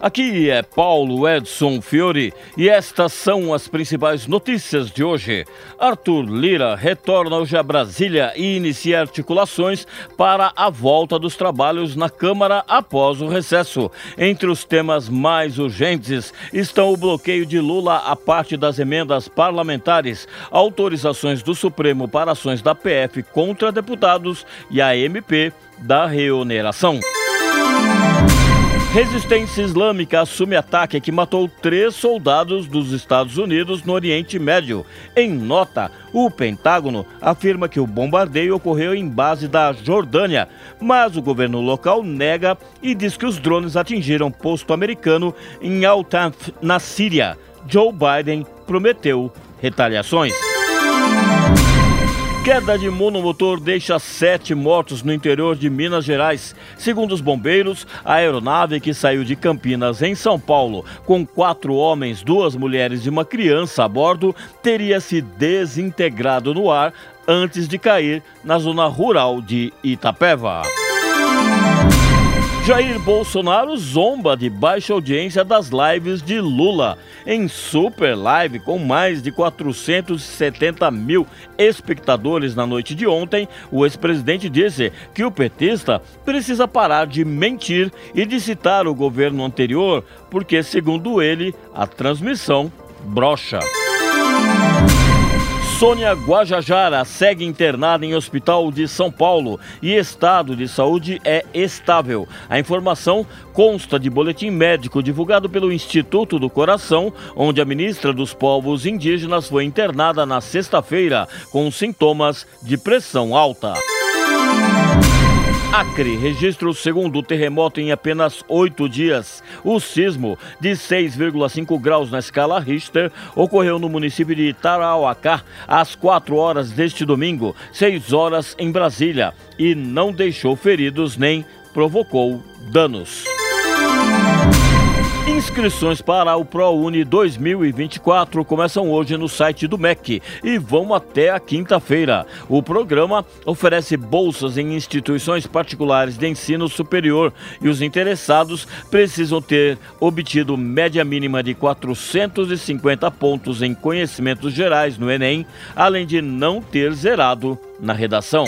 aqui é Paulo Edson Fiore e estas são as principais notícias de hoje. Arthur Lira retorna hoje a Brasília e inicia articulações para a volta dos trabalhos na Câmara após o recesso. Entre os temas mais urgentes estão o bloqueio de Lula a parte das emendas parlamentares, autorizações do Supremo para ações da PF contra deputados e a MP da reoneração. Resistência Islâmica assume ataque que matou três soldados dos Estados Unidos no Oriente Médio. Em nota, o Pentágono afirma que o bombardeio ocorreu em base da Jordânia, mas o governo local nega e diz que os drones atingiram posto americano em Al-Tanf, na Síria. Joe Biden prometeu retaliações. Queda de monomotor deixa sete mortos no interior de Minas Gerais. Segundo os bombeiros, a aeronave que saiu de Campinas, em São Paulo, com quatro homens, duas mulheres e uma criança a bordo, teria se desintegrado no ar antes de cair na zona rural de Itapeva. Jair Bolsonaro zomba de baixa audiência das lives de Lula. Em super live, com mais de 470 mil espectadores na noite de ontem, o ex-presidente disse que o petista precisa parar de mentir e de citar o governo anterior, porque, segundo ele, a transmissão brocha. Sônia Guajajara segue internada em hospital de São Paulo e estado de saúde é estável. A informação consta de boletim médico divulgado pelo Instituto do Coração, onde a ministra dos Povos Indígenas foi internada na sexta-feira com sintomas de pressão alta. Acre registra o segundo terremoto em apenas oito dias. O sismo, de 6,5 graus na escala Richter, ocorreu no município de Tarauacá às 4 horas deste domingo, 6 horas em Brasília, e não deixou feridos nem provocou danos. Inscrições para o ProUni 2024 começam hoje no site do MEC e vão até a quinta-feira. O programa oferece bolsas em instituições particulares de ensino superior e os interessados precisam ter obtido média mínima de 450 pontos em conhecimentos gerais no Enem, além de não ter zerado na redação.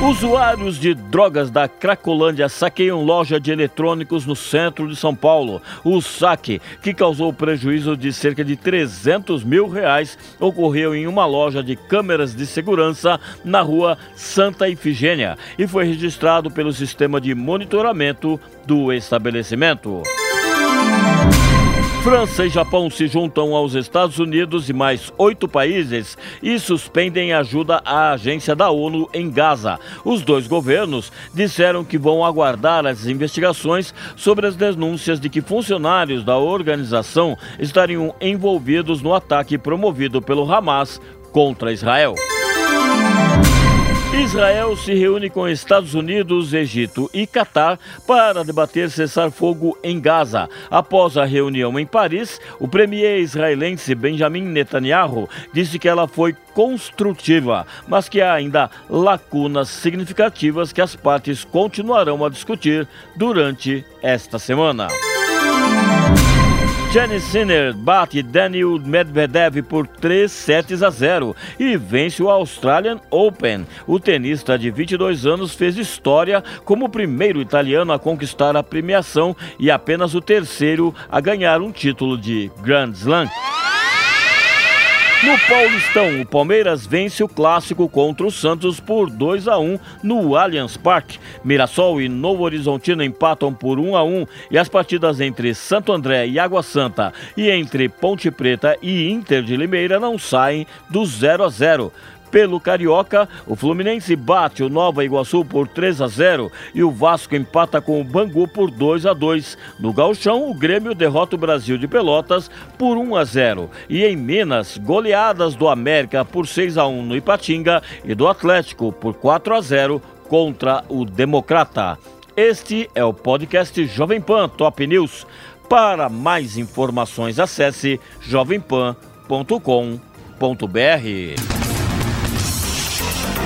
Usuários de drogas da Cracolândia saqueiam loja de eletrônicos no centro de São Paulo. O saque, que causou prejuízo de cerca de 300 mil reais, ocorreu em uma loja de câmeras de segurança na rua Santa Ifigênia e foi registrado pelo sistema de monitoramento do estabelecimento. França e Japão se juntam aos Estados Unidos e mais oito países e suspendem ajuda à agência da ONU em Gaza. Os dois governos disseram que vão aguardar as investigações sobre as denúncias de que funcionários da organização estariam envolvidos no ataque promovido pelo Hamas contra Israel. Israel se reúne com Estados Unidos, Egito e Catar para debater cessar-fogo em Gaza. Após a reunião em Paris, o premier israelense Benjamin Netanyahu disse que ela foi construtiva, mas que há ainda lacunas significativas que as partes continuarão a discutir durante esta semana. Jenny Sinner bate Daniel Medvedev por 3 sets a 0 e vence o Australian Open. O tenista de 22 anos fez história como o primeiro italiano a conquistar a premiação e apenas o terceiro a ganhar um título de Grand Slam. No Paulistão, o Palmeiras vence o clássico contra o Santos por 2 a 1 no Allianz Parque. Mirassol e Novo Horizontino empatam por 1 a 1 e as partidas entre Santo André e Água Santa e entre Ponte Preta e Inter de Limeira não saem do 0 a 0. Pelo Carioca, o Fluminense bate o Nova Iguaçu por 3 a 0 e o Vasco empata com o Bangu por 2 a 2. No Gauchão, o Grêmio derrota o Brasil de Pelotas por 1 a 0. E em Minas, goleadas do América por 6 a 1 no Ipatinga e do Atlético por 4 a 0 contra o Democrata. Este é o podcast Jovem Pan Top News. Para mais informações, acesse jovempan.com.br.